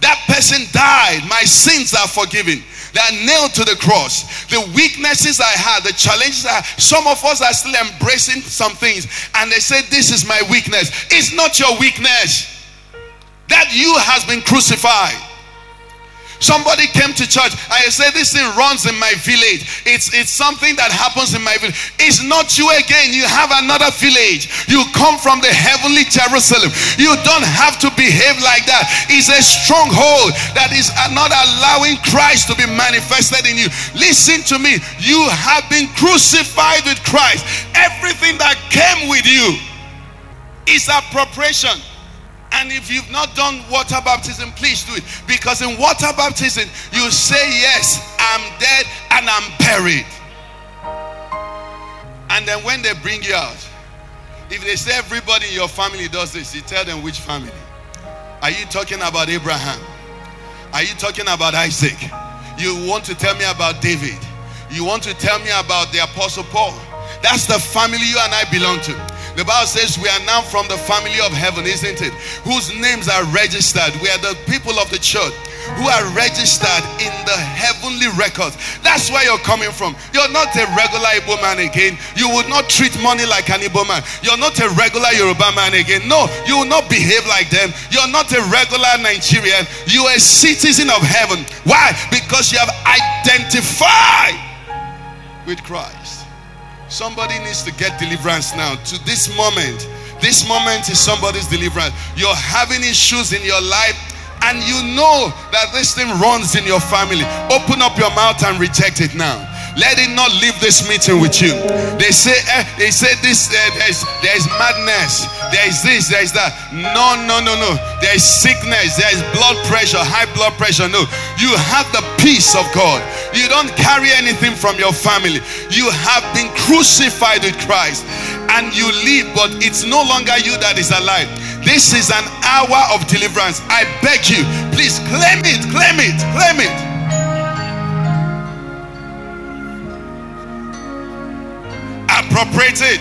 That person died. My sins are forgiven. They are nailed to the cross. The weaknesses I had, the challenges I had, some of us are still embracing some things and they say, This is my weakness. It's not your weakness. That you has been crucified. Somebody came to church. I said, This thing runs in my village. It's, it's something that happens in my village. It's not you again. You have another village. You come from the heavenly Jerusalem. You don't have to behave like that. It's a stronghold that is not allowing Christ to be manifested in you. Listen to me. You have been crucified with Christ. Everything that came with you is appropriation. And if you've not done water baptism, please do it. Because in water baptism, you say, Yes, I'm dead and I'm buried. And then when they bring you out, if they say everybody in your family does this, you tell them which family. Are you talking about Abraham? Are you talking about Isaac? You want to tell me about David? You want to tell me about the Apostle Paul? That's the family you and I belong to. The Bible says we are now from the family of heaven, isn't it? Whose names are registered. We are the people of the church who are registered in the heavenly records. That's where you're coming from. You're not a regular Igbo man again. You would not treat money like an Igbo man. You're not a regular Yoruba man again. No, you will not behave like them. You're not a regular Nigerian. You are a citizen of heaven. Why? Because you have identified with Christ. Somebody needs to get deliverance now. To this moment, this moment is somebody's deliverance. You're having issues in your life and you know that this thing runs in your family. Open up your mouth and reject it now. Let it not leave this meeting with you. They say, eh, they say this, uh, there's, there's madness, there is this, there is that. No, no, no, no. There is sickness, there is blood pressure, high blood pressure. No, you have the peace of God. You don't carry anything from your family. You have been crucified with Christ and you live, but it's no longer you that is alive. This is an hour of deliverance. I beg you, please claim it, claim it, claim it. Appropriate it.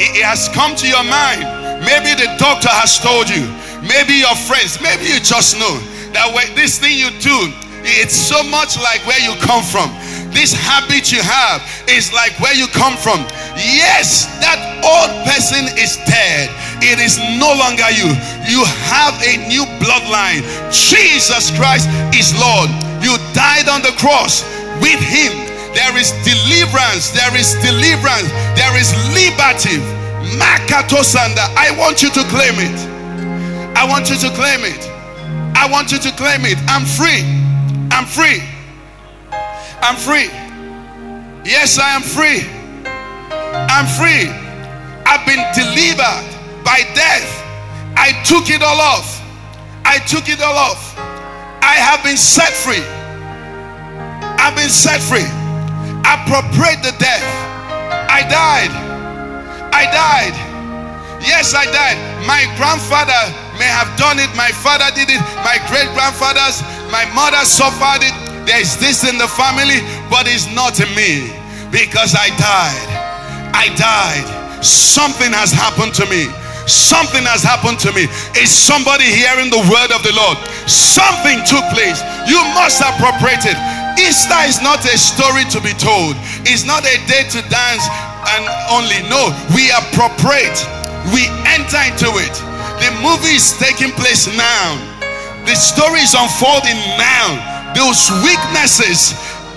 It has come to your mind. Maybe the doctor has told you. Maybe your friends. Maybe you just know that when this thing you do, it's so much like where you come from. This habit you have is like where you come from. Yes, that old person is dead. It is no longer you. You have a new bloodline. Jesus Christ is Lord. You died on the cross with Him there is deliverance. There is deliverance. There is liberty. Makatosanda. I want you to claim it. I want you to claim it. I want you to claim it. I'm free. I'm free. I'm free. Yes, I am free. I'm free. I've been delivered by death. I took it all off. I took it all off. I have been set free. I've been set free. Appropriate the death. I died. I died. Yes, I died. My grandfather may have done it. My father did it. My great grandfathers, my mother suffered it. There is this in the family, but it's not in me because I died. I died. Something has happened to me. Something has happened to me. Is somebody hearing the word of the Lord? Something took place. You must appropriate it. Easter is not a story to be told, it's not a day to dance and only. No, we appropriate, we enter into it. The movie is taking place now, the story is unfolding now. Those weaknesses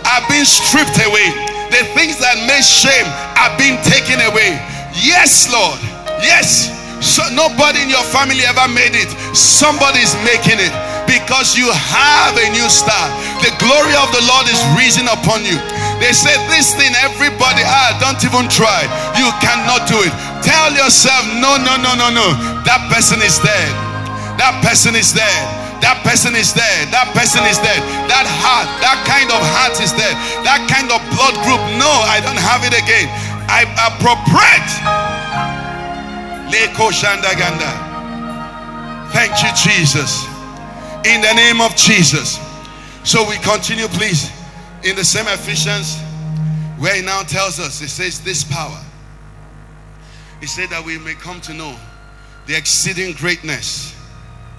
are being stripped away, the things that made shame are being taken away. Yes, Lord. Yes. So nobody in your family ever made it. Somebody's making it because you have a new start. The glory of the Lord is risen upon you. They say this thing, everybody, ah, don't even try. You cannot do it. Tell yourself, no, no, no, no, no. That person is dead. That person is dead. That person is dead. That person is dead. That heart, that kind of heart is dead. That kind of blood group, no, I don't have it again. I appropriate. Leko Shandaganda. Thank you, Jesus in the name of Jesus. So we continue, please, in the same Ephesians, where he now tells us, it says, This power. He said that we may come to know the exceeding greatness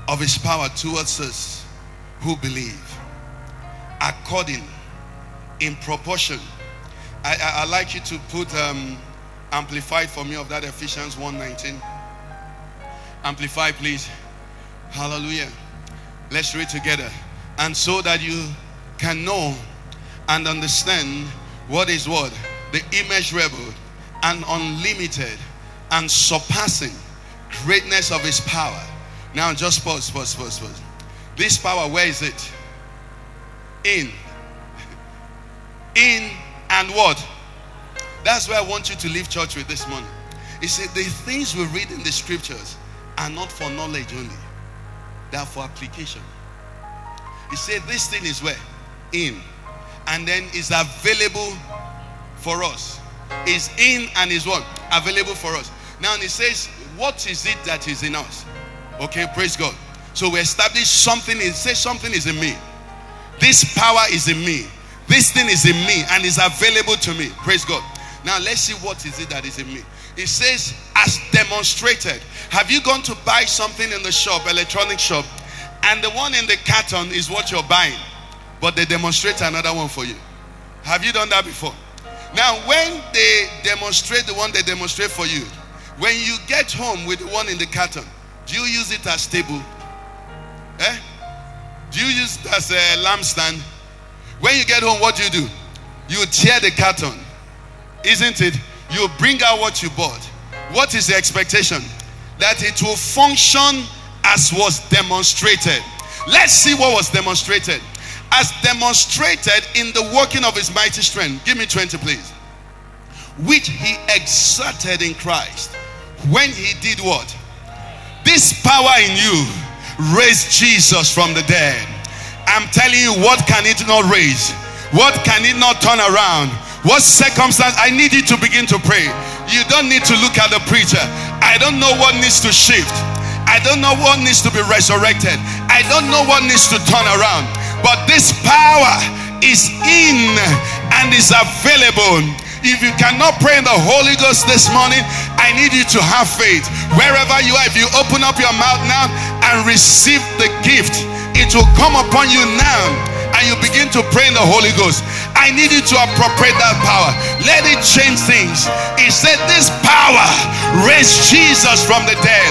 of his power towards us who believe, according, in proportion. I, I, I like you to put um, amplified for me of that Ephesians 1:19. Amplify, please. Hallelujah. Let's read together. And so that you can know and understand what is what? The immeasurable and unlimited and surpassing greatness of his power. Now just pause, pause, pause, pause. This power, where is it? In. In and what? That's where I want you to leave church with this morning. You see, the things we read in the scriptures are not for knowledge only that for application. He said this thing is where? In. And then is available for us. Is in and is what? Available for us. Now he says, what is it that is in us? Okay, praise God. So we establish something, it says something is in me. This power is in me. This thing is in me and is available to me. Praise God. Now let's see what is it that is in me. It says, as demonstrated. Have you gone to buy something in the shop, electronic shop, and the one in the carton is what you're buying, but they demonstrate another one for you? Have you done that before? Now, when they demonstrate the one they demonstrate for you, when you get home with the one in the carton, do you use it as table? Eh? Do you use it as a lampstand? When you get home, what do you do? You tear the carton, isn't it? you bring out what you bought. What is the expectation? That it will function as was demonstrated. Let's see what was demonstrated. As demonstrated in the working of his mighty strength. Give me 20, please. Which he exerted in Christ. When he did what? This power in you raised Jesus from the dead. I'm telling you, what can it not raise? What can it not turn around? What circumstance? I need you to begin to pray. You don't need to look at the preacher. I don't know what needs to shift. I don't know what needs to be resurrected. I don't know what needs to turn around. But this power is in and is available. If you cannot pray in the Holy Ghost this morning, I need you to have faith. Wherever you are, if you open up your mouth now and receive the gift, it will come upon you now and you begin to pray in the Holy Ghost, I need you to appropriate that power. Let it change things. He said, This power raised Jesus from the dead.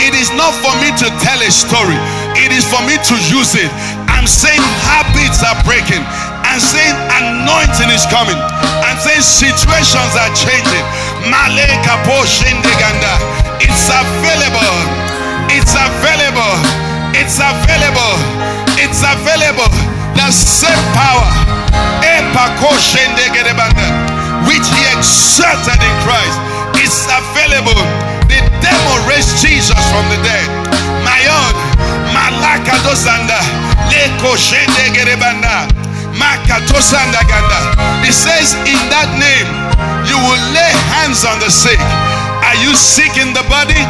It is not for me to tell a story, it is for me to use it. I'm saying habits are breaking. I'm saying anointing is coming. I'm saying situations are changing. It's available. It's available. It's available. It's available the same power. which he exerted in Christ, is available. The devil raised Jesus from the dead. My own, Malaka dosanda, Leko Shende Gerebanda, Makatosanda Ganda. It says, In that name, you will lay hands on the sick. Are you sick in the body?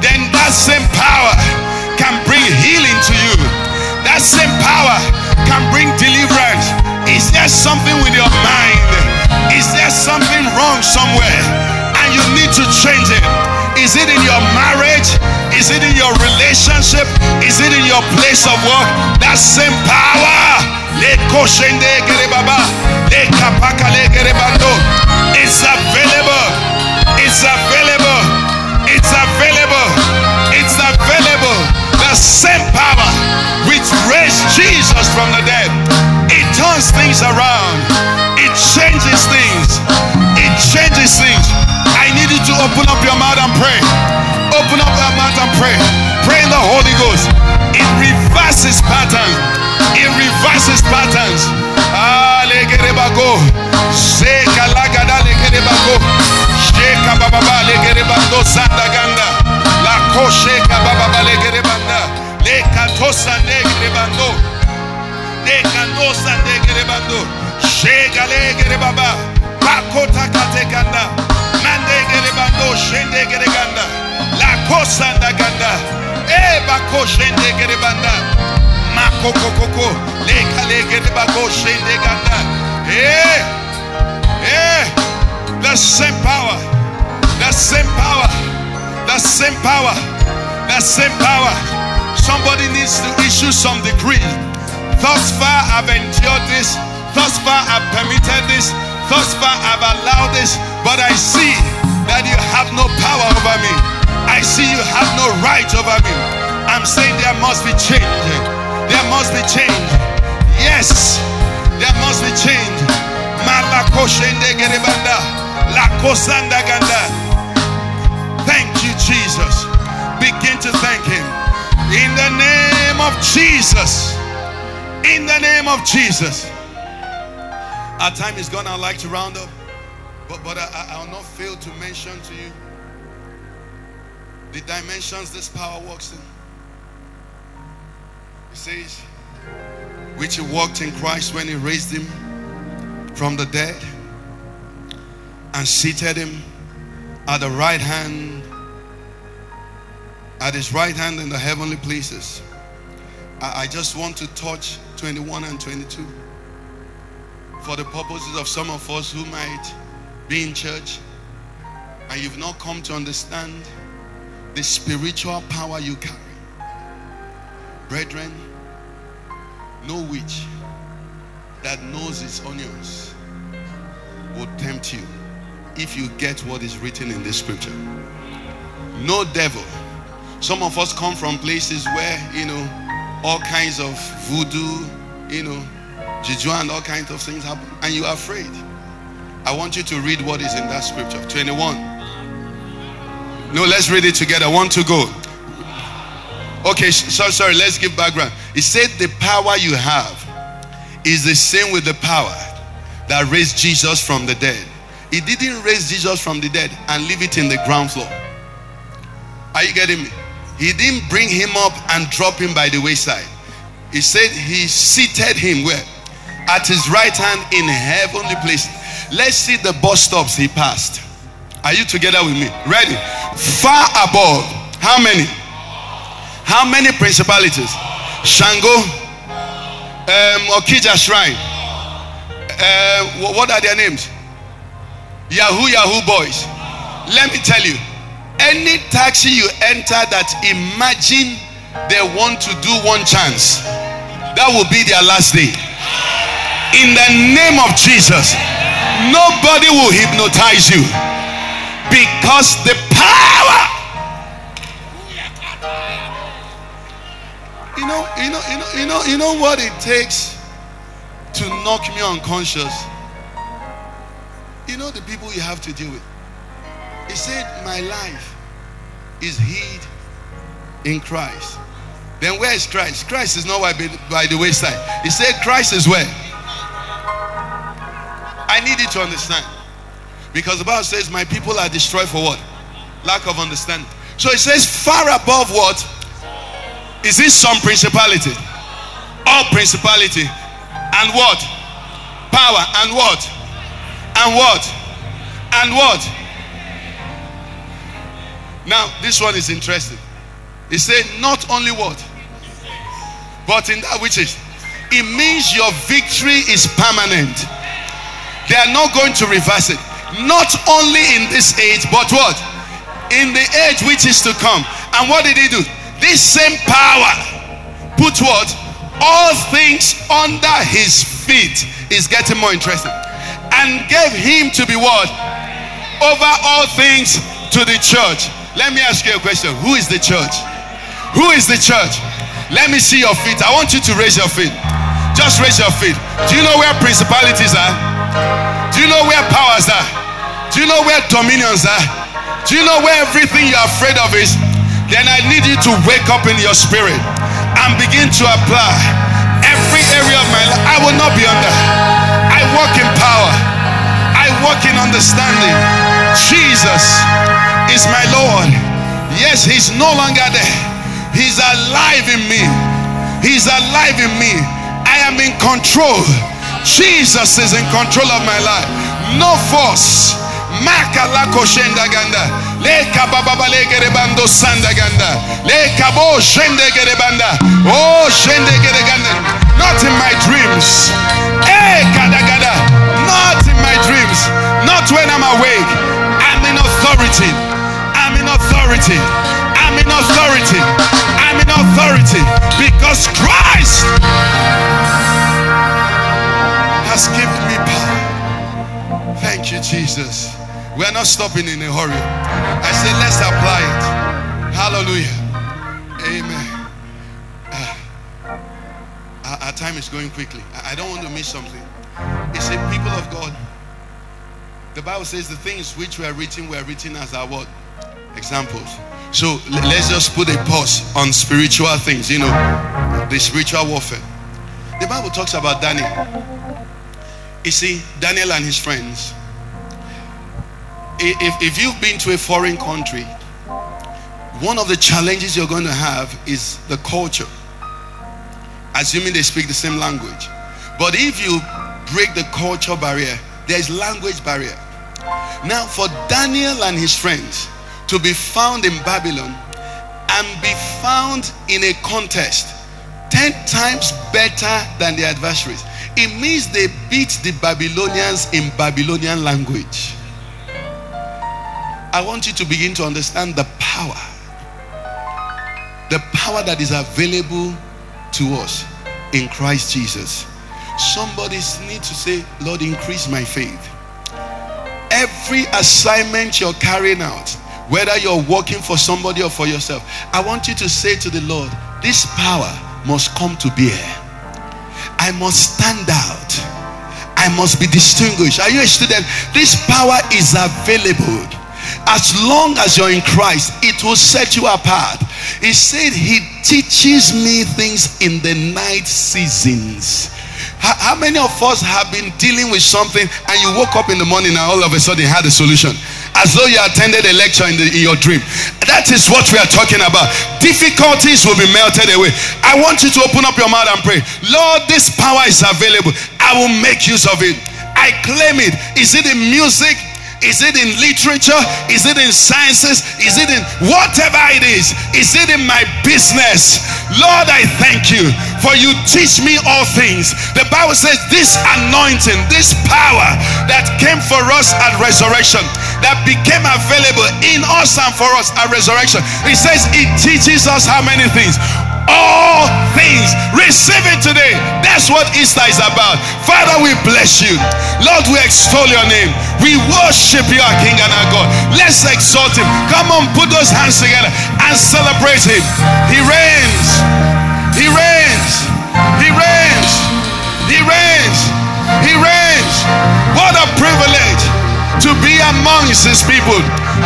Then that same power can bring healing to you. That same power can bring deliverance. Is there something with your mind? Is there something wrong somewhere? And you need to change it. Is it in your marriage? Is it in your relationship? Is it in your place of work? That same power. It's available. It's available. It's available. It's available. The same power from the dead. It turns things around. It changes things. It changes things. I need you to open up your mouth and pray. Open up your mouth and pray. Pray in the Holy Ghost. It reverses patterns. It reverses patterns. Legerebago. Sheka bababa legerebando sandaganda. Shende gereganda. La ganda. E ganda. Eh. Eh. The same power. The same power. The same power. The same power. Somebody needs to issue some decree. Thus far, I've endured this. Thus far, I've permitted this. Thus far, I've allowed this. But I see that you have no power over me. I see you have no right over me. I'm saying there must be change. There must be change. Yes, there must be change. Thank you, Jesus. Begin to thank Him. In the name of Jesus. In the name of Jesus. Our time is gone. I'd like to round up. But, but I, I will not fail to mention to you the dimensions this power works in. It says, which he walked in Christ when he raised him from the dead and seated him at the right hand, at his right hand in the heavenly places. I, I just want to touch 21 and 22 for the purposes of some of us who might be in church and you've not come to understand the spiritual power you carry. Brethren, no witch that knows its onions will tempt you if you get what is written in this scripture. No devil. Some of us come from places where, you know, all kinds of voodoo, you know, juju and all kinds of things happen, and you are afraid. I want you to read what is in that scripture 21. No, let's read it together. One to go. Okay, sorry, sorry, let's give background. It said the power you have is the same with the power that raised Jesus from the dead. He didn't raise Jesus from the dead and leave it in the ground floor. Are you getting me? He didn't bring him up and drop him by the wayside. He said he seated him where? At his right hand in heavenly place. Let's see the bus stops he passed. Are you together with me? Ready? Far above. How many? How many principalities? Shango, um, Okija Shrine. Uh, what are their names? Yahoo Yahoo boys. Let me tell you, any taxi you enter that imagine they want to do one chance, that will be their last day. In the name of Jesus, nobody will hypnotize you because the power. You know, you know, you know, you know, you know what it takes to knock me unconscious. You know the people you have to deal with. He said, My life is hid in Christ. Then where is Christ? Christ is not by the wayside. He said, Christ is where? I need you to understand. Because the Bible says, My people are destroyed for what? Lack of understanding. So it says, Far above what? Is this some principality? All principality. And what? Power. And what? And what? And what? Now, this one is interesting. He said, Not only what? But in that which is. It means your victory is permanent. They are not going to reverse it. Not only in this age, but what? In the age which is to come. And what did he do? This same power put what? All things under his feet is getting more interesting. And gave him to be what? Over all things to the church. Let me ask you a question. Who is the church? Who is the church? Let me see your feet. I want you to raise your feet. Just raise your feet. Do you know where principalities are? Do you know where powers are? Do you know where dominions are? Do you know where everything you're afraid of is? Then I need you to wake up in your spirit and begin to apply every area of my life. I will not be under. I walk in power. I walk in understanding. Jesus is my Lord. Yes, He's no longer there. He's alive in me. He's alive in me. I am in control. Jesus is in control of my life. No force. Oh. Not in my dreams. Not in my dreams. Not when I'm awake. I'm in authority. Authority. I'm in authority. I'm in authority because Christ has given me power. Thank you, Jesus. We are not stopping in a hurry. I say, let's apply it. Hallelujah. Amen. Uh, our, time is going quickly. I, don't want to miss something. It's a people of God. The Bible says the things which we are written, we are written as our what? Examples. So let's just put a pause on spiritual things, you know, the spiritual warfare. The Bible talks about Daniel. You see, Daniel and his friends. If, if you've been to a foreign country, one of the challenges you're going to have is the culture, assuming they speak the same language. But if you break the culture barrier, there's language barrier. Now, for Daniel and his friends to be found in Babylon and be found in a contest 10 times better than the adversaries. It means they beat the Babylonians in Babylonian language. I want you to begin to understand the power. The power that is available to us in Christ Jesus. Somebody needs to say, Lord, increase my faith. Every assignment you're carrying out, whether you're working for somebody or for yourself, I want you to say to the Lord, This power must come to bear. I must stand out. I must be distinguished. Are you a student? This power is available. As long as you're in Christ, it will set you apart. He said, He teaches me things in the night seasons. How, many of us have been dealing with something and you woke up in the morning and all of a sudden had a solution? As though you attended a lecture in, the, in your dream. That is what we are talking about. Difficulties will be melted away. I want you to open up your mouth and pray. Lord, this power is available. I will make use of it. I claim it. Is it in music? Is it in literature? Is it in sciences? Is it in whatever it is? Is it in my business? Lord, I thank you for you teach me all things. The Bible says this anointing, this power that came for us at resurrection, that became available in us and for us at resurrection. It says it teaches us how many things? all things. Receive it today. That's what Easter is about. Father, we bless you. Lord, we extol your name. We worship you, our King and our God. Let's exalt him. Come on, put those hands together and celebrate him. He reigns. He reigns. He reigns. He reigns. He reigns. What a privilege to be amongst his people,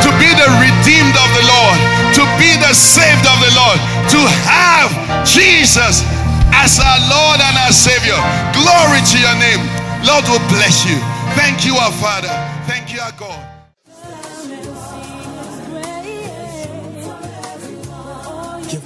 to be the redeemed of the Lord, to be the saved of the Lord, to have Jesus as our Lord and our Savior. Glory to your name. Lord will bless you. Thank you, our Father. Thank you, our God.